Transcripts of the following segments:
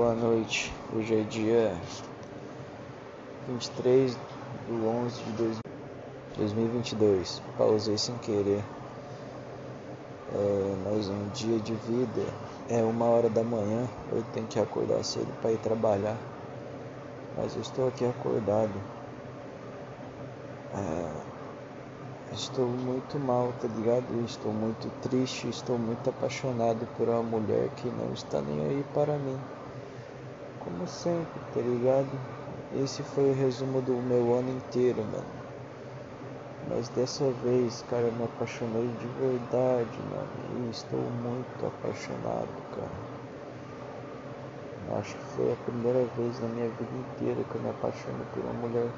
Boa noite. Hoje é dia 23 de 11 de 2022. Pausei sem querer. É mais um dia de vida. É uma hora da manhã. Eu tenho que acordar cedo para ir trabalhar. Mas eu estou aqui acordado. É, estou muito mal, tá ligado? Estou muito triste. Estou muito apaixonado por uma mulher que não está nem aí para mim como sempre, tá ligado? Esse foi o resumo do meu ano inteiro, mano. Mas dessa vez, cara, eu me apaixonei de verdade, mano. E estou muito apaixonado, cara. Acho que foi a primeira vez na minha vida inteira que eu me apaixono por uma mulher.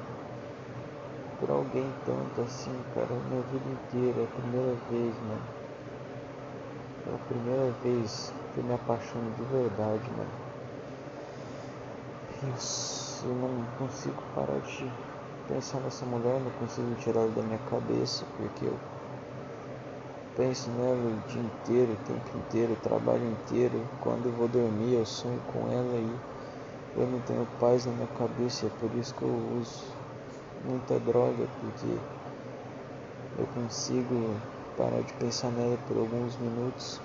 Por alguém tanto assim, cara. Minha vida inteira, é a primeira vez, mano. É a primeira vez que eu me apaixono de verdade, mano. Isso, eu não consigo parar de pensar nessa mulher, não consigo tirá-la da minha cabeça, porque eu penso nela o dia inteiro, o tempo inteiro, o trabalho inteiro. Quando eu vou dormir, eu sonho com ela e eu não tenho paz na minha cabeça. É por isso que eu uso muita droga, porque eu consigo parar de pensar nela por alguns minutos.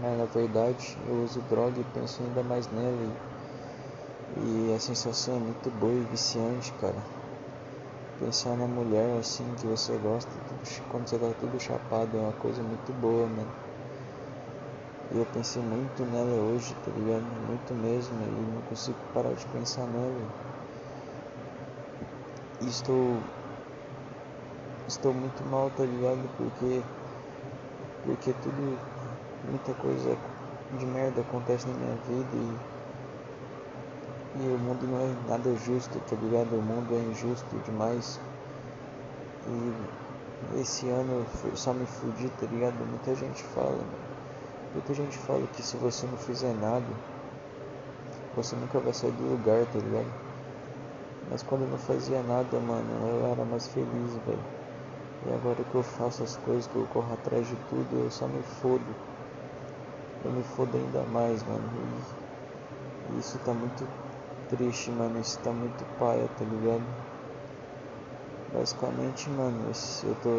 Mas na verdade eu uso droga e penso ainda mais nela. E a sensação é muito boa e viciante, cara. Pensar na mulher assim que você gosta, quando você tá tudo chapado, é uma coisa muito boa, mano. E eu pensei muito nela hoje, tá ligado? Muito mesmo, e não consigo parar de pensar nela. E estou. Estou muito mal, tá ligado? Porque. Porque tudo. Muita coisa de merda acontece na minha vida e e o mundo não é nada justo, tá ligado? O mundo é injusto demais. E esse ano só me fudi, tá ligado? Muita gente fala, muita gente fala que se você não fizer nada, você nunca vai sair do lugar, tá ligado? Mas quando eu não fazia nada, mano, eu era mais feliz, velho. E agora que eu faço as coisas, que eu corro atrás de tudo, eu só me fodo. Eu me fodo ainda mais, mano. E isso tá muito triste, mano. Isso tá muito paia, tá ligado? Basicamente, mano, eu tô.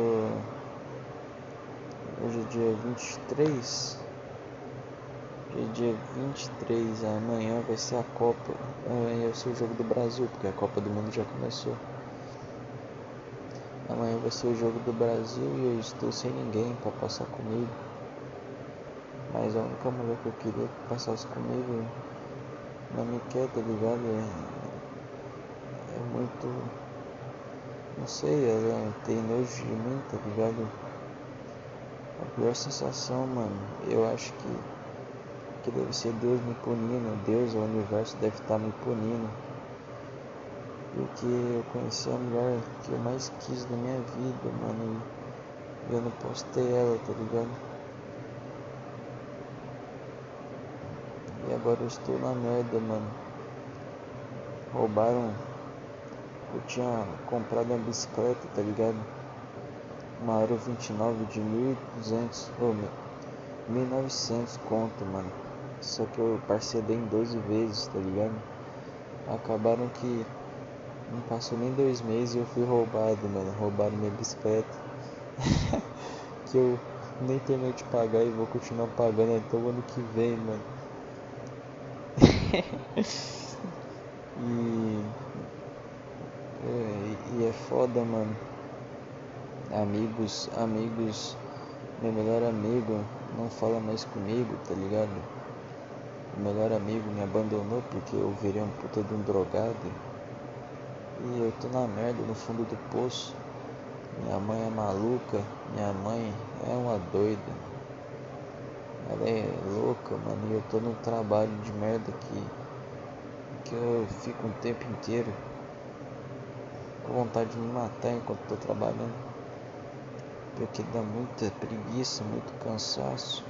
Hoje é dia 23. Hoje é dia 23. Amanhã vai ser a Copa. Amanhã vai ser o jogo do Brasil, porque a Copa do Mundo já começou. Amanhã vai ser o jogo do Brasil e eu estou sem ninguém para passar comigo. Mas a única mulher que eu queria que passasse comigo não me quer, tá ligado? É, é muito. Não sei, ela tem nojo de mim, tá ligado? A pior sensação, mano, eu acho que, que deve ser Deus me punindo, Deus, o universo deve estar tá me punindo. Porque eu conheci a mulher que eu mais quis na minha vida, mano, e eu não posso ter ela, tá ligado? Agora eu estou na merda, mano. Roubaram. Eu tinha comprado uma bicicleta, tá ligado? Uma Aero 29 de 1.200, oh, 1.900 conto, mano. Só que eu parcelei em 12 vezes, tá ligado? Acabaram que não passou nem dois meses e eu fui roubado, mano. Roubaram minha bicicleta. que eu nem terminei de pagar e vou continuar pagando até o ano que vem, mano. e, é, e é foda, mano. Amigos, amigos, meu melhor amigo não fala mais comigo, tá ligado? O melhor amigo me abandonou porque eu virei um puta de um drogado. E eu tô na merda no fundo do poço. Minha mãe é maluca, minha mãe é uma doida. Ela é louca, mano, e eu tô num trabalho de merda que, que eu fico um tempo inteiro com vontade de me matar enquanto tô trabalhando. Porque dá muita preguiça, muito cansaço.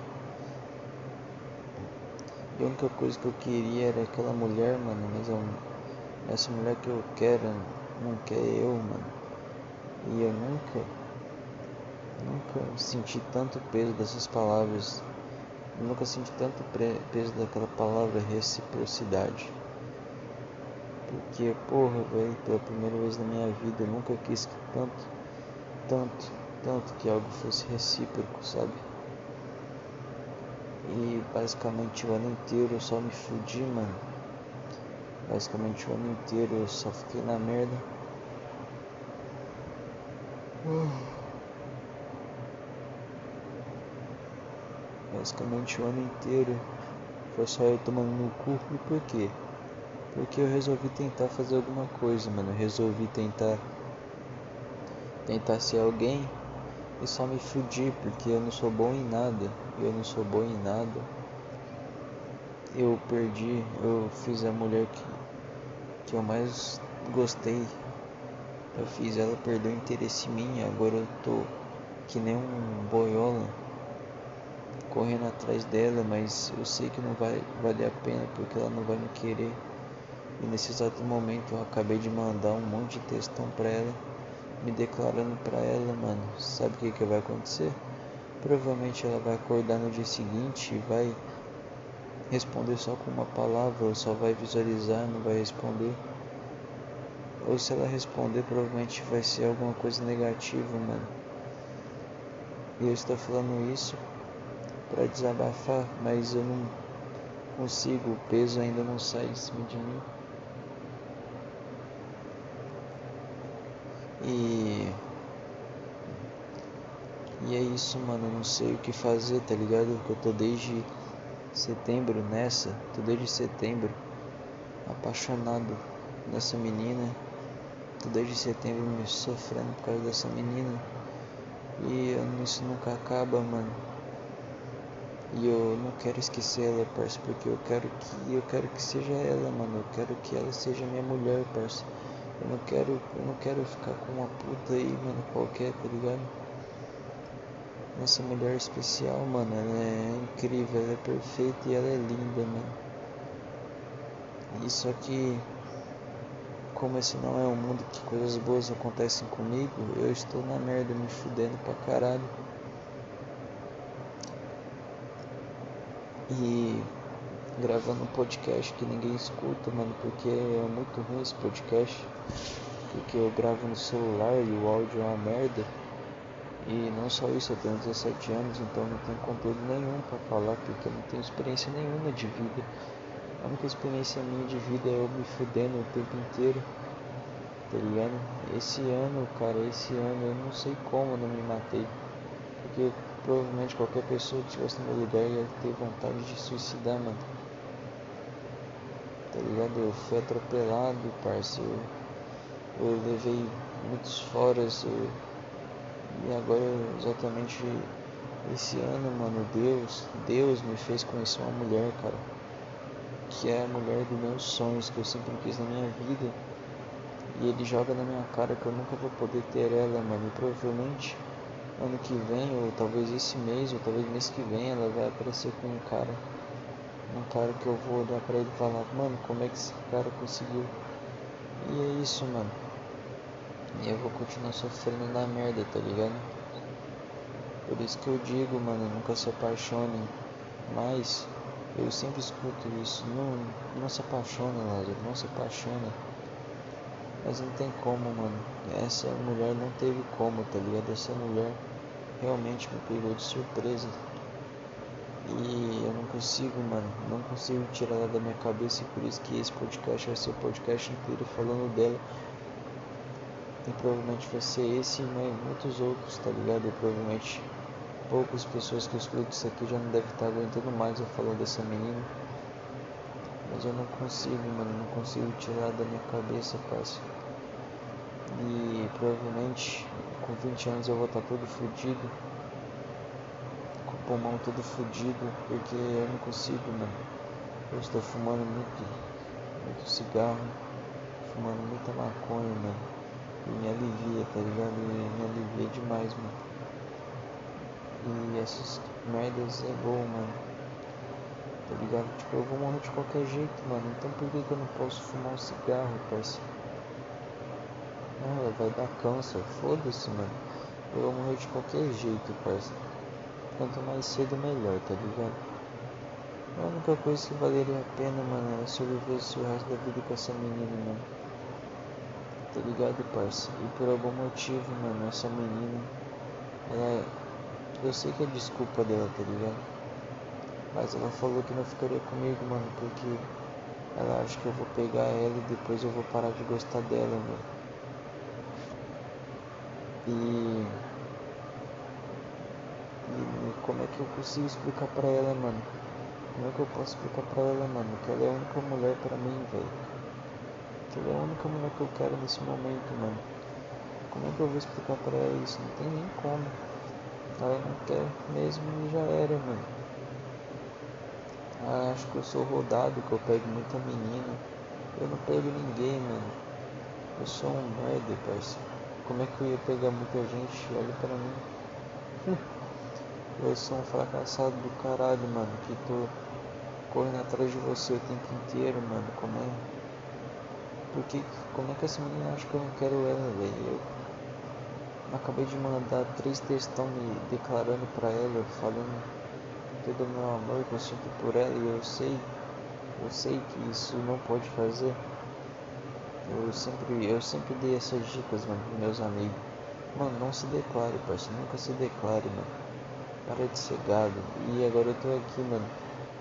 E a única coisa que eu queria era aquela mulher, mano, mas eu, essa mulher que eu quero não quer eu, mano. E eu nunca, nunca senti tanto peso dessas palavras Eu nunca senti tanto peso daquela palavra reciprocidade. Porque, porra, velho, pela primeira vez na minha vida eu nunca quis que tanto, tanto, tanto que algo fosse recíproco, sabe? E basicamente o ano inteiro eu só me fudi, mano. Basicamente o ano inteiro eu só fiquei na merda. Basicamente o ano inteiro foi só eu tomando no cu. E por quê? Porque eu resolvi tentar fazer alguma coisa, mano. Eu resolvi tentar. Tentar ser alguém e só me fudi porque eu não sou bom em nada. Eu não sou bom em nada. Eu perdi, eu fiz a mulher que, que eu mais gostei. Eu fiz ela perder o interesse em mim. Agora eu tô que nem um boiola correndo atrás dela, mas eu sei que não vai valer a pena porque ela não vai me querer. E nesse exato momento eu acabei de mandar um monte de textão pra ela me declarando para ela, mano, sabe o que, que vai acontecer? Provavelmente ela vai acordar no dia seguinte e vai responder só com uma palavra, ou só vai visualizar, não vai responder. Ou se ela responder, provavelmente vai ser alguma coisa negativa, mano. E eu estou falando isso para desabafar, mas eu não consigo, o peso ainda não sai de cima de mim. E. E é isso, mano. Eu não sei o que fazer, tá ligado? Porque eu tô desde setembro nessa. Tô desde setembro apaixonado nessa menina. Tô desde setembro me sofrendo por causa dessa menina. E isso nunca acaba, mano. E eu não quero esquecer ela, parça, porque eu quero que eu quero que seja ela, mano. Eu quero que ela seja minha mulher, parça. Eu não quero, eu não quero ficar com uma puta aí, mano, qualquer, tá ligado? Nossa mulher especial, mano, ela é incrível, ela é perfeita e ela é linda, mano. Isso aqui, como esse não é um mundo que coisas boas acontecem comigo, eu estou na merda, me fudendo pra caralho. E gravando um podcast que ninguém escuta, mano, porque é muito ruim esse podcast. Porque eu gravo no celular e o áudio é uma merda. E não só isso, eu tenho 17 anos, então não tenho conteúdo nenhum para falar, porque eu não tenho experiência nenhuma de vida. A única experiência minha de vida é eu me fudendo o tempo inteiro, tá ligado? Esse ano, cara, esse ano eu não sei como eu não me matei. Porque provavelmente qualquer pessoa que estivesse no meu lugar ia ter vontade de suicidar, mano tá ligado? Eu fui atropelado, parceiro. Eu, eu levei muitos foras. Eu, e agora, exatamente esse ano, mano, Deus, Deus me fez conhecer uma mulher, cara. Que é a mulher dos meus sonhos, que eu sempre quis na minha vida. E ele joga na minha cara que eu nunca vou poder ter ela, mano. E provavelmente ano que vem, ou talvez esse mês, ou talvez mês que vem, ela vai aparecer com um cara um cara que eu vou olhar pra ele e falar, mano, como é que esse cara conseguiu? E é isso, mano. E eu vou continuar sofrendo na merda, tá ligado? Por isso que eu digo, mano, nunca se apaixone. Mas eu sempre escuto isso. Não, não se apaixona, Lázaro, não se apaixona. Mas não tem como, mano. Essa mulher não teve como, tá ligado? Essa mulher realmente me pegou de surpresa. E eu não consigo, mano, não consigo tirar ela da minha cabeça e por isso que esse podcast vai ser o podcast inteiro falando dela. E provavelmente vai ser esse e muitos outros, tá ligado? E provavelmente poucas pessoas que escutam isso aqui já não devem estar aguentando mais eu falando dessa menina. Mas eu não consigo, mano, não consigo tirar da minha cabeça, parceiro. E provavelmente com 20 anos eu vou estar todo fodido pulmão todo fodido porque eu não consigo, mano. Eu estou fumando muito, muito cigarro, fumando muita maconha, mano. E me alivia, tá ligado? E me alivia demais, mano. E essas merdas é bom, mano. Tá ligado? Tipo, eu vou morrer de qualquer jeito, mano. Então por que, que eu não posso fumar um cigarro, parceiro? Ah, vai dar câncer, foda-se, mano. Eu vou morrer de qualquer jeito, parceiro. Quanto mais cedo melhor, tá ligado? A única coisa que valeria a pena, mano, é se eu vivesse o resto da vida com essa menina, mano. Tá ligado, parça? E por algum motivo, mano, essa menina, ela. Eu sei que é desculpa dela, tá ligado? Mas ela falou que não ficaria comigo, mano, porque ela acha que eu vou pegar ela e depois eu vou parar de gostar dela, mano. E. E como é que eu consigo explicar pra ela, mano? Como é que eu posso explicar pra ela, mano? Que ela é a única mulher pra mim, velho. Que ela é a única mulher que eu quero nesse momento, mano. Como é que eu vou explicar pra ela isso? Não tem nem como. Ela não quer mesmo e já era, mano. Ah, acho que eu sou rodado, que eu pego muita menina. Eu não pego ninguém, mano. Eu sou um merda, parceiro. Como é que eu ia pegar muita gente? Olha pra mim. Eu sou um fracassado do caralho, mano. Que tô correndo atrás de você o tempo inteiro, mano. Como é. Porque como é que essa menina acha que eu não quero ela, velho? Eu acabei de mandar três textão me declarando pra ela, falando todo o meu amor que eu sinto por ela e eu sei, eu sei que isso não pode fazer. Eu sempre, eu sempre dei essas dicas, mano, pros meus amigos. Mano, não se declare, parceiro, nunca se declare, mano. Para de ser gado. E agora eu tô aqui, mano,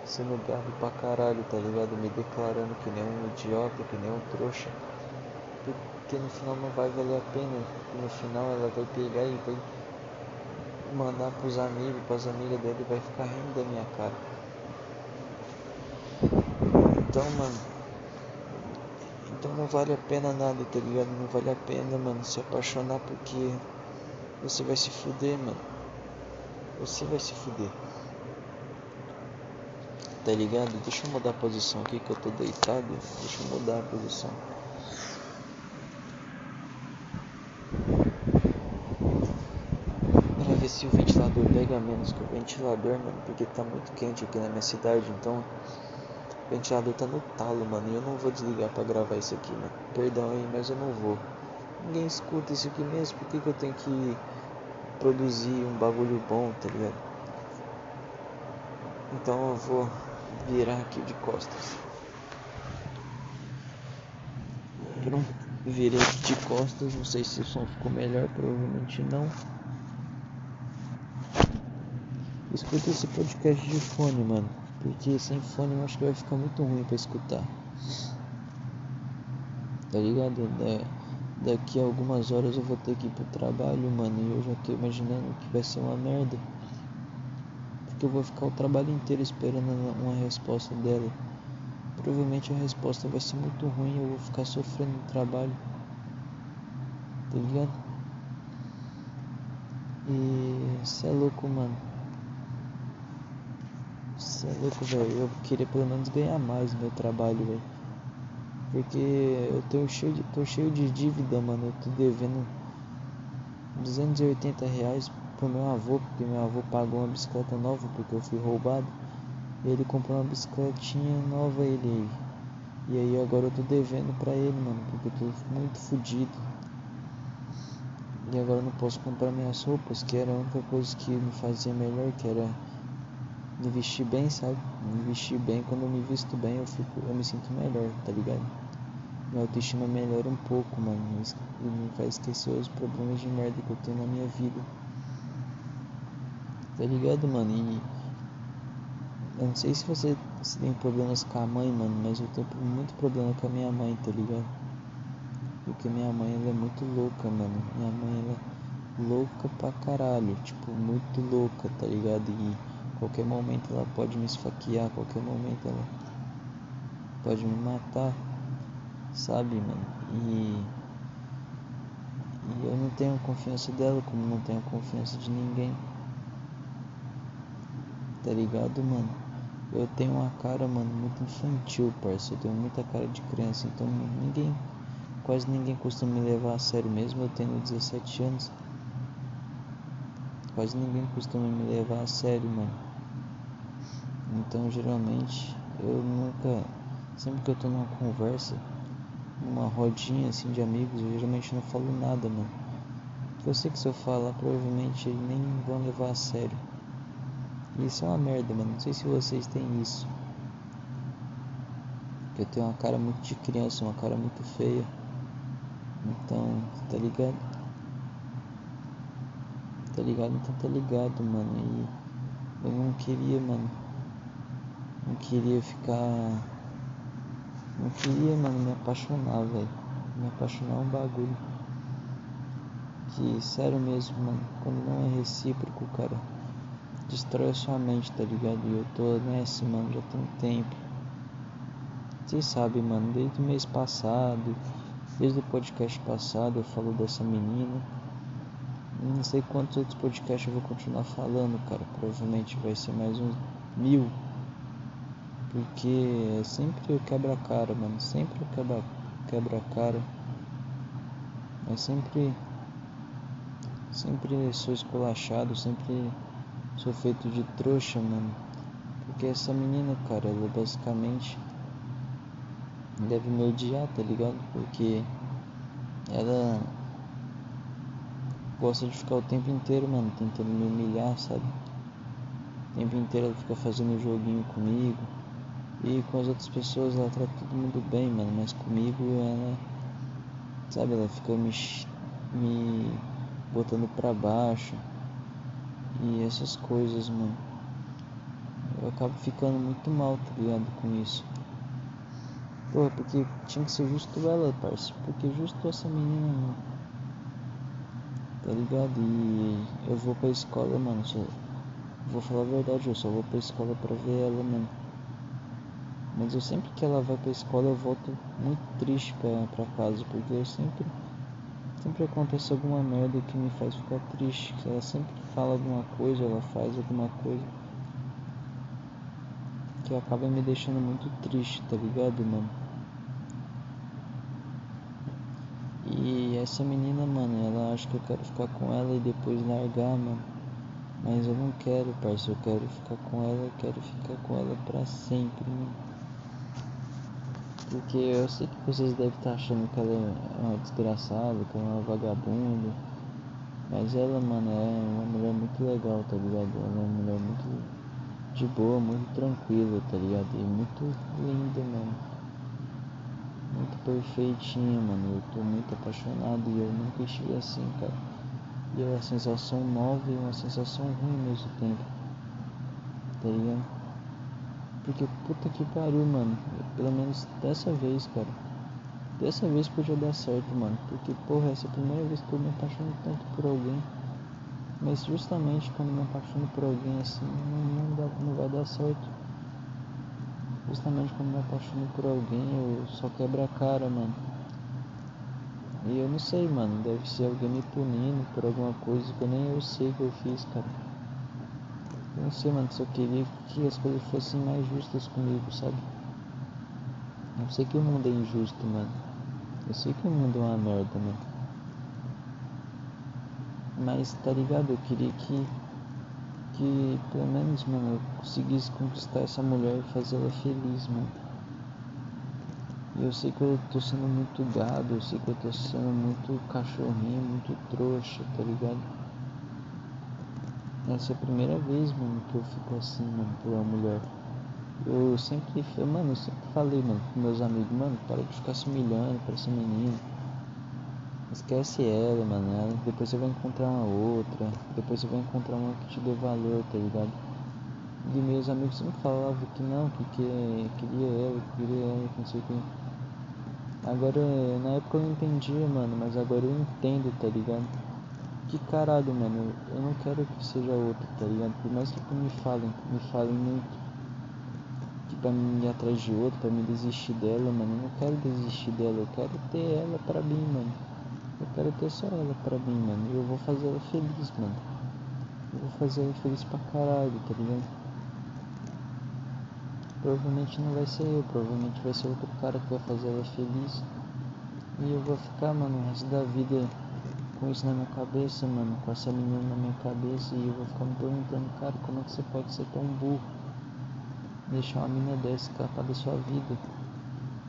sendo gado pra caralho, tá ligado? Me declarando que nem um idiota, que nem um trouxa. Porque no final não vai valer a pena. No final ela vai pegar e vai mandar pros amigos, pras amigas dele vai ficar rindo da minha cara. Então, mano. Então não vale a pena nada, tá ligado? Não vale a pena, mano, se apaixonar porque você vai se fuder, mano você vai se fuder. Tá ligado? Deixa eu mudar a posição aqui que eu tô deitado. Deixa eu mudar a posição. Pra ver se o ventilador pega menos que o ventilador, mano. Porque tá muito quente aqui na minha cidade. Então o tá no talo, mano. E eu não vou desligar pra gravar isso aqui, mano. Perdão aí, mas eu não vou. Ninguém escuta isso aqui mesmo. Por que, que eu tenho que produzir um bagulho bom, tá ligado? Então eu vou virar aqui de costas. Pronto, virei de costas, não sei se o som ficou melhor, provavelmente não. Escuta esse podcast de fone, mano, porque sem fone eu acho que vai ficar muito ruim para escutar. Tá ligado? É daqui a algumas horas eu vou ter que ir pro trabalho, mano, e eu já tô imaginando que vai ser uma merda. Porque eu vou ficar o trabalho inteiro esperando uma resposta dela. Provavelmente a resposta vai ser muito ruim, eu vou ficar sofrendo no trabalho. Tá ligado? E cê é louco, mano. Cê é louco, velho. Eu queria pelo menos ganhar mais no meu trabalho, velho. Porque eu tô cheio de, tô cheio de dívida, mano. Eu tô devendo 280 reais pro meu avô, porque meu avô pagou uma bicicleta nova porque eu fui roubado. E ele comprou uma bicicletinha nova ele E aí agora eu tô devendo pra ele, mano, porque eu tô muito fodido. E agora eu não posso comprar minhas roupas, que era a única coisa que me fazia melhor, que era me vestir bem, sabe? Me vestir bem, quando eu me visto bem eu fico, eu me sinto melhor, tá ligado? Minha autoestima melhora um pouco, mano, e me faz esquecer os problemas de merda que eu tenho na minha vida. Tá ligado, mano? E eu não sei se você se tem problemas com a mãe, mano, mas eu tenho muito problema com a minha mãe, tá ligado? Porque minha mãe ela é muito louca, mano. Minha mãe ela é louca pra caralho, tipo, muito louca, tá ligado? E qualquer momento ela pode me esfaquear, qualquer momento ela pode me matar, sabe, mano? E, e eu não tenho confiança dela, como não tenho confiança de ninguém, tá ligado, mano? Eu tenho uma cara, mano, muito infantil, parceiro. Eu tenho muita cara de criança, então ninguém, quase ninguém costuma me levar a sério, mesmo eu tendo 17 anos. Quase ninguém costuma me levar a sério, mano. Então geralmente eu nunca, sempre que eu tô numa conversa, numa rodinha assim de amigos, eu geralmente não falo nada, mano. Eu sei que se eu falar, provavelmente eles nem vão levar a sério. Isso é uma merda, mano. Não sei se vocês têm isso. Eu tenho uma cara muito de criança, uma cara muito feia. Então, tá ligado? Tá ligado? Então tá ligado, mano. E eu não queria, mano. Não queria ficar. Não queria, mano, me apaixonar, velho. Me apaixonar é um bagulho. Que, sério mesmo, mano. Quando não é recíproco, cara. Destrói a sua mente, tá ligado? E eu tô nessa, mano, já tem um tempo. Vocês sabem, mano, desde o mês passado, desde o podcast passado, eu falo dessa menina. Não sei quantos outros podcasts eu vou continuar falando, cara. Provavelmente vai ser mais uns mil. Porque é sempre eu quebra a cara, mano. Sempre eu quebra, quebra a cara. É sempre. Sempre sou esculachado, sempre sou feito de trouxa, mano. Porque essa menina, cara, ela basicamente deve me odiar, tá ligado? Porque ela gosta de ficar o tempo inteiro, mano, tentando me humilhar, sabe? O tempo inteiro ela fica fazendo joguinho comigo. E com as outras pessoas ela trata todo mundo bem, mano, mas comigo ela. Sabe, ela fica me, me botando pra baixo. E essas coisas, mano. Eu acabo ficando muito mal, tá ligado, com isso. Porra, porque tinha que ser justo ela, parceiro. Porque justo essa menina, mano tá ligado? E eu vou pra escola, mano. Só, vou falar a verdade, eu só vou pra escola pra ver ela, mano. Mas eu sempre que ela vai pra escola eu volto muito triste pra casa, porque eu sempre. Sempre acontece alguma merda que me faz ficar triste. Ela sempre fala alguma coisa, ela faz alguma coisa. Que acaba me deixando muito triste, tá ligado, mano? E essa menina, mano, ela acha que eu quero ficar com ela e depois largar, mano. Mas eu não quero, parceiro. Eu quero ficar com ela, eu quero ficar com ela pra sempre, mano. Porque eu sei que vocês devem estar achando que ela é uma desgraçada, que ela é uma vagabunda. Mas ela, mano, é uma mulher muito legal, tá ligado? Ela é uma mulher muito de boa, muito tranquila, tá ligado? E muito linda, mano muito perfeitinha, mano. Eu tô muito apaixonado e eu nunca estive assim, cara. E é uma sensação nova e uma sensação ruim ao mesmo tempo. Tá ligado? Porque puta que pariu, mano. Pelo menos dessa vez, cara. Dessa vez podia dar certo, mano. Porque, porra, essa é a primeira vez que eu me apaixono tanto por alguém. Mas justamente quando me apaixono por alguém assim, não, não, dá, não vai dar certo. Justamente quando me apaixono por alguém, eu só quebro a cara, mano. E eu não sei, mano. Deve ser alguém me punindo por alguma coisa que eu nem eu sei que eu fiz, cara. Eu não sei, mano. Só queria que as coisas fossem mais justas comigo, sabe? Eu sei que o mundo é injusto, mano. Eu sei que o mundo é uma merda, mano. Mas, tá ligado? Eu queria que que pelo menos, mano, eu conseguisse conquistar essa mulher e fazer ela feliz, mano. E eu sei que eu tô sendo muito gado, eu sei que eu tô sendo muito cachorrinho, muito trouxa, tá ligado? Essa é a primeira vez, mano, que eu fico assim, mano, por uma mulher. Eu sempre, mano, eu sempre falei, mano, com meus amigos, mano, para de ficar se humilhando pra essa menina. Esquece ela, mano. Ela, depois você vai encontrar uma outra. Depois você vai encontrar uma que te dê valor, tá ligado? E meus amigos sempre falavam que não, que, que queria ela, que queria ela, que não sei o que. Agora, na época eu não entendia, mano, mas agora eu entendo, tá ligado? Que caralho, mano, eu não quero que seja outra, tá ligado? Por mais que me falem, me falem muito que pra mim ir atrás de outra, pra me desistir dela, mano, eu não quero desistir dela, eu quero ter ela pra mim, mano. Eu quero ter só ela pra mim, mano. E eu vou fazer ela feliz, mano. Eu vou fazer ela feliz pra caralho, tá ligado? Provavelmente não vai ser eu, provavelmente vai ser outro cara que vai fazer ela feliz. E eu vou ficar, mano, o resto da vida com isso na minha cabeça, mano, com essa menina na minha cabeça e eu vou ficar me perguntando, cara, como é que você pode ser tão burro? Deixar uma menina dessa escapar da sua vida.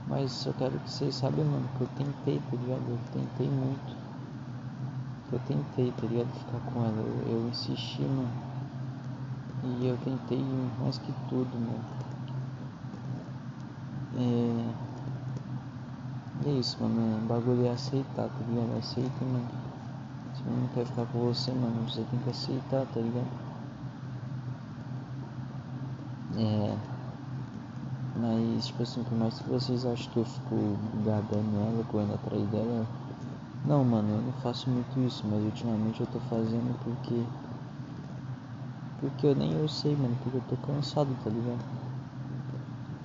Mas eu quero que vocês saibam, mano, que eu tentei, tá ligado? Eu tentei muito. Eu tentei, tá ligado? Ficar com ela. Eu, eu insisti, mano. E eu tentei mais que tudo, mano. É é isso, mano. O bagulho é aceitar, tá ligado? Aceita, mano. Não quer ficar com você, mano, você tem que aceitar, tá ligado? É. Mas, tipo assim, por mais que vocês achem que eu fico gabando ela, correndo atrás dela. Não, mano, eu não faço muito isso, mas ultimamente eu tô fazendo porque. Porque eu nem eu sei, mano, porque eu tô cansado, tá ligado?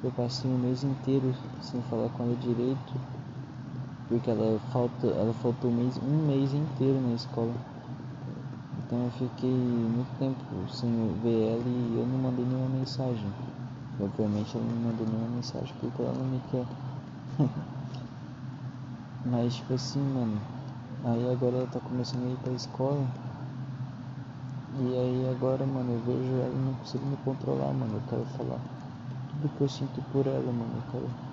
Eu passei um mês inteiro sem falar com ela direito. Porque ela falta. Ela faltou um mês, um mês inteiro na escola. Então eu fiquei muito tempo sem ver ela e eu não mandei nenhuma mensagem. Obviamente ela não mandou nenhuma mensagem porque ela não me quer. Mas tipo assim, mano. Aí agora ela tá começando a ir pra escola. E aí agora, mano, eu vejo ela e não consigo me controlar, mano. Eu quero falar tudo que eu sinto por ela, mano. Eu quero.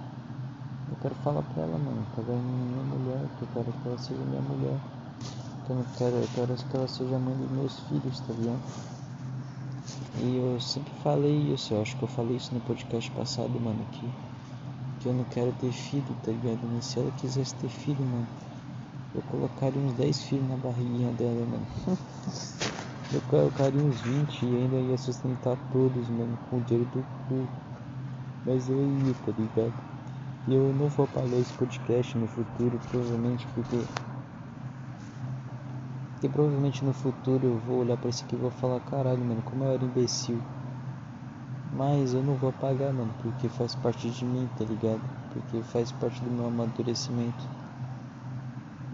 Eu quero falar pra ela, mano, que ela é minha mulher, que eu quero que ela seja minha mulher. Que eu não quero, eu quero que ela seja mãe dos meus filhos, tá ligado? E eu sempre falei isso, eu acho que eu falei isso no podcast passado, mano, que, que eu não quero ter filho, tá ligado? Se ela quisesse ter filho, mano, eu colocaria uns 10 filhos na barriguinha dela, mano. eu colocaria uns 20 e ainda ia sustentar todos, mano, com o dinheiro do cu. Mas eu ia, tá ligado? E eu não vou pagar esse podcast no futuro, provavelmente porque porque provavelmente no futuro eu vou olhar pra isso aqui e vou falar, caralho, mano, como eu era imbecil. Mas eu não vou apagar, mano, porque faz parte de mim, tá ligado? Porque faz parte do meu amadurecimento.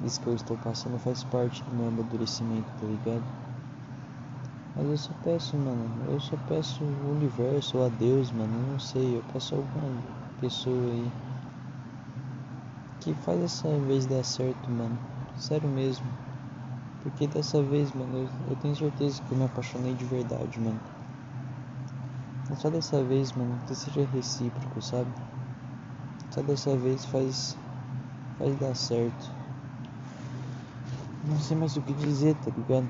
Isso que eu estou passando faz parte do meu amadurecimento, tá ligado? Mas eu só peço, mano, eu só peço o universo ou a Deus, mano, eu não sei, eu peço alguma pessoa aí que faz essa vez dar certo, mano. Sério mesmo. Porque dessa vez, mano, eu, eu tenho certeza que eu me apaixonei de verdade, mano. Só dessa vez, mano, que seja recíproco, sabe? Só dessa vez faz. faz dar certo. Não sei mais o que dizer, tá ligado?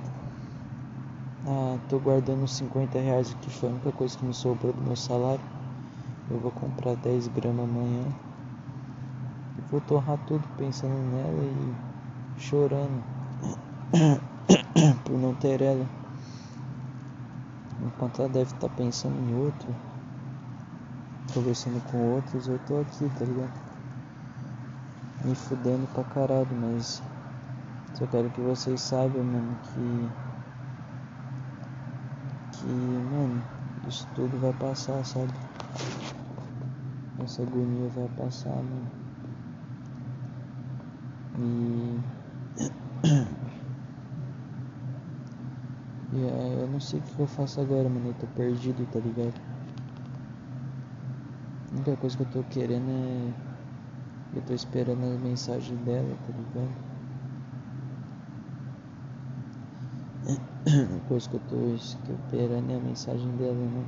Ah, tô guardando 50 reais aqui, foi a única coisa que me sobrou do meu salário. Eu vou comprar 10 gramas amanhã. Vou torrar tudo pensando nela e chorando. por não ter ela. Enquanto ela deve estar tá pensando em outro, conversando com outros, eu tô aqui, tá ligado? Me fudendo pra caralho, mas só quero que vocês saibam, mano, que. Que, mano, isso tudo vai passar, sabe? Essa agonia vai passar, mano. E. É, eu não sei o que eu faço agora, mano. Eu tô perdido, tá ligado? A única coisa que eu tô querendo é. Eu tô esperando a mensagem dela, tá ligado? A coisa que eu tô esperando é a mensagem dela, né?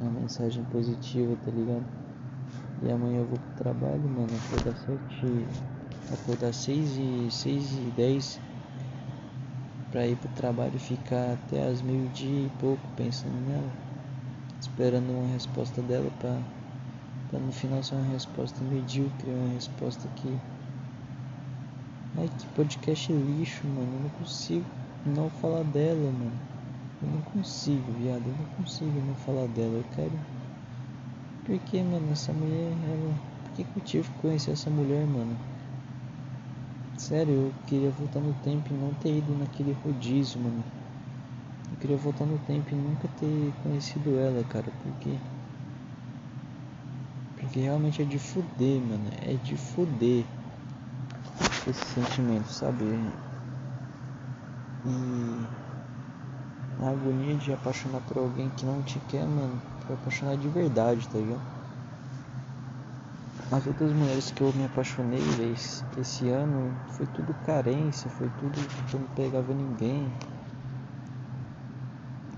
Uma mensagem positiva, tá ligado? E amanhã eu vou pro trabalho, mano. Acordar sete. Acordar seis e. seis e dez para ir pro trabalho e ficar até as meio-dia e pouco pensando nela, esperando uma resposta dela para no final ser uma resposta medíocre, uma resposta que. Ai que podcast lixo, mano. Eu não consigo não falar dela, mano. Eu não consigo, viado. Eu não consigo não falar dela. Eu quero. Por que, mano? Essa mulher, ela. Por que, que eu tive que conhecer essa mulher, mano? Sério, eu queria voltar no tempo e não ter ido naquele rodízio, mano. Eu queria voltar no tempo e nunca ter conhecido ela, cara, porque. Porque realmente é de fuder, mano. É de fuder esse sentimento, sabe? E. A agonia de apaixonar por alguém que não te quer, mano. Pra apaixonar de verdade, tá ligado? As outras mulheres que eu me apaixonei esse, esse ano foi tudo carência, foi tudo que eu não pegava ninguém.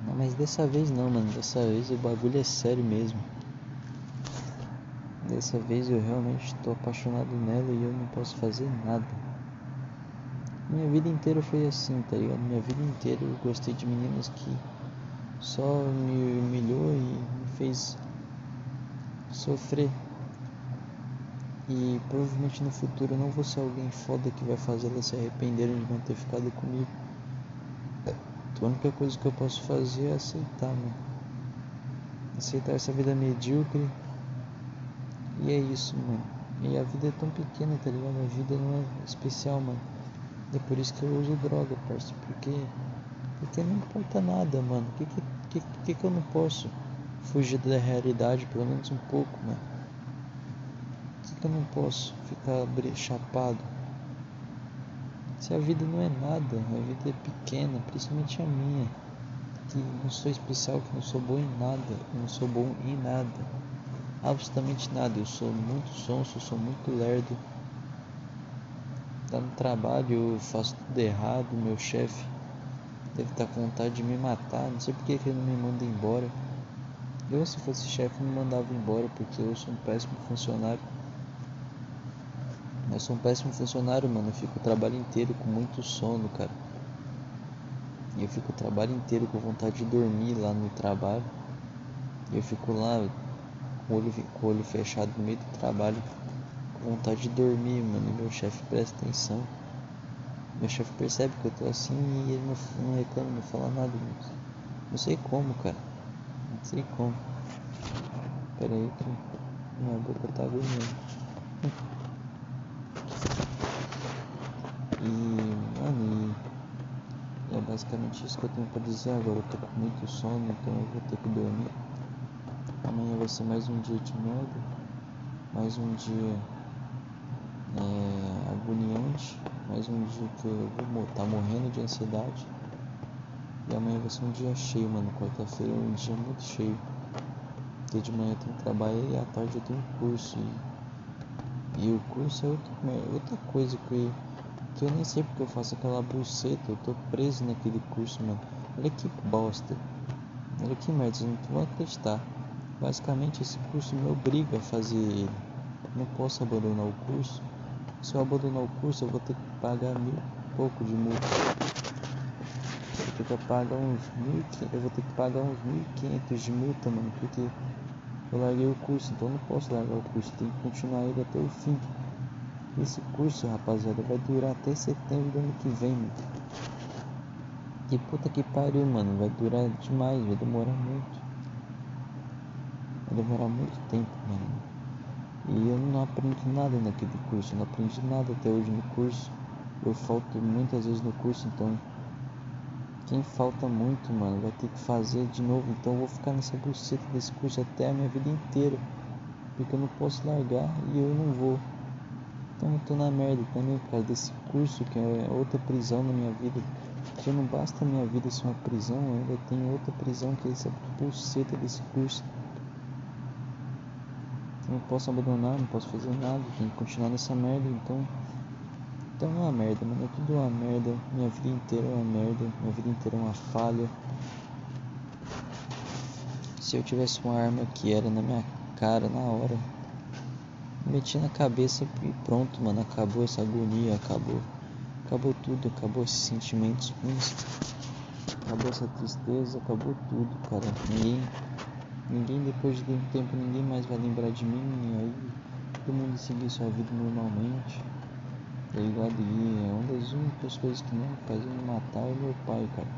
Não, mas dessa vez não, mano. Dessa vez o bagulho é sério mesmo. Dessa vez eu realmente estou apaixonado nela e eu não posso fazer nada. Minha vida inteira foi assim, tá ligado? Minha vida inteira eu gostei de meninas que só me humilhou e me fez sofrer. E provavelmente no futuro eu não vou ser alguém foda que vai fazer elas se arrependerem de não ter ficado comigo. A única coisa que eu posso fazer é aceitar, mano. Aceitar essa vida medíocre. E é isso, mano. E a vida é tão pequena, tá ligado? A vida não é especial, mano. É por isso que eu uso droga, parceiro. Porque, porque não importa nada, mano. Que que, que que eu não posso fugir da realidade, pelo menos um pouco, mano? Que eu não posso ficar chapado? Se a vida não é nada, a vida é pequena, principalmente a minha. Que não sou especial, que não sou bom em nada, não sou bom em nada. Absolutamente nada. Eu sou muito sonso, sou muito lerdo. Tá no trabalho, eu faço tudo errado, meu chefe deve estar tá com vontade de me matar, não sei porque que ele não me manda embora. Eu se fosse chefe me mandava embora porque eu sou um péssimo funcionário. Eu sou um péssimo funcionário, mano. Eu fico o trabalho inteiro com muito sono, cara. E eu fico o trabalho inteiro com vontade de dormir lá no trabalho. E eu fico lá com o olho, com o olho fechado no meio do trabalho, com vontade de dormir, mano. E meu chefe presta atenção. Meu chefe percebe que eu tô assim e ele não, não reclama, não fala nada. Não, não sei como, cara. Não sei como. Pera aí que minha boca tá vermelha. E, mano, e é basicamente isso que eu tenho pra dizer agora. Eu tô com muito sono, então eu vou ter que dormir. Amanhã vai ser mais um dia de merda. Mais um dia é, agoniante. Mais um dia que eu vou estar tá morrendo de ansiedade. E amanhã vai ser um dia cheio, mano. Quarta-feira é um dia muito cheio. Porque de manhã eu tenho trabalho e à tarde eu tenho curso. E, e o curso é outra, outra coisa que, que eu nem sei porque eu faço aquela buceta. Eu tô preso naquele curso, mano. Olha que bosta. Olha que merda, vocês não vão acreditar. Basicamente esse curso me obriga a fazer ele. Não posso abandonar o curso se eu abandonar o curso, eu vou ter que pagar mil pouco de multa. Eu vou ter que pagar uns mil, eu vou ter que pagar uns mil quinhentos de multa, mano, porque eu larguei o curso, então não posso largar o curso, tem que continuar ele até o fim. Esse curso, rapaziada, vai durar até setembro do ano que vem, mano. Que puta que pariu, mano, vai durar demais, vai demorar muito. Vai demorar muito tempo, mano. E eu não aprendi nada naquele curso, não aprendi nada até hoje no curso. Eu falto muitas vezes no curso, então quem falta muito, mano, vai ter que fazer de novo. Então eu vou ficar nessa buceta desse curso até a minha vida inteira. Porque eu não posso largar e eu não vou. Então eu tô na merda também por causa desse curso que é outra prisão na minha vida. Já não basta a minha vida ser uma prisão, eu ainda tenho outra prisão que é essa buceta desse curso não posso abandonar, não posso fazer nada, tenho que continuar nessa merda, então. Então é uma merda, mano. É tudo uma merda. Minha vida inteira é uma merda. Minha vida inteira é uma falha. Se eu tivesse uma arma que era na minha cara na hora, meti na cabeça e pronto, mano. Acabou essa agonia, acabou. Acabou tudo, acabou esses sentimentos ruins. Acabou essa tristeza, acabou tudo, cara. Ninguém Ninguém, depois de um tempo, ninguém mais vai lembrar de mim. Aí todo mundo seguir sua vida normalmente. Tá ligado? E é uma das únicas coisas que não fazem me matar é meu pai, cara.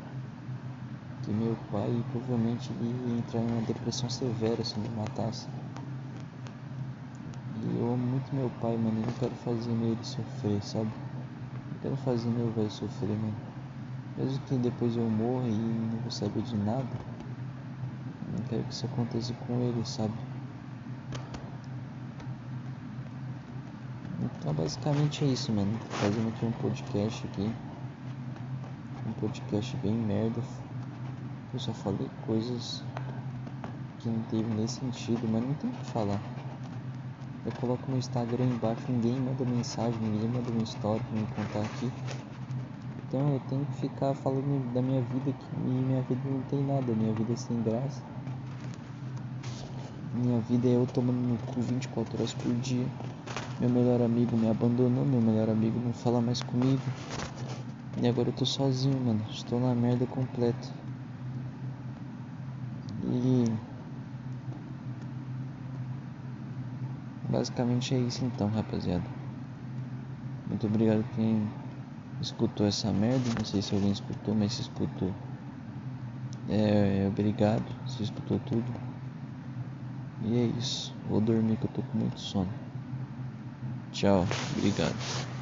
Que meu pai provavelmente ia entrar em uma depressão severa se me matasse. Muito meu pai, mano. Eu não quero fazer ele sofrer, sabe? Não quero fazer meu velho sofrer, mano. Mesmo que depois eu morra e não vou saber de nada não quero que isso aconteça com ele, sabe? Então basicamente é isso, mano. Fazendo aqui um podcast aqui. Um podcast bem merda. Eu só falei coisas que não teve nem sentido, mas não tem o que falar. Eu coloco no Instagram embaixo, ninguém manda mensagem, ninguém manda uma história pra me contar aqui. Então eu tenho que ficar falando da minha vida que minha vida não tem nada, minha vida é sem graça. Minha vida é eu tomando no cu 24 horas por dia. Meu melhor amigo me abandonou, meu melhor amigo não fala mais comigo. E agora eu tô sozinho, mano. Estou na merda completa. E basicamente é isso então, rapaziada. Muito obrigado quem escutou essa merda. Não sei se alguém escutou, mas se escutou. É, obrigado, se escutou tudo. E é isso. Vou dormir que eu tô com muito sono. Tchau, obrigado.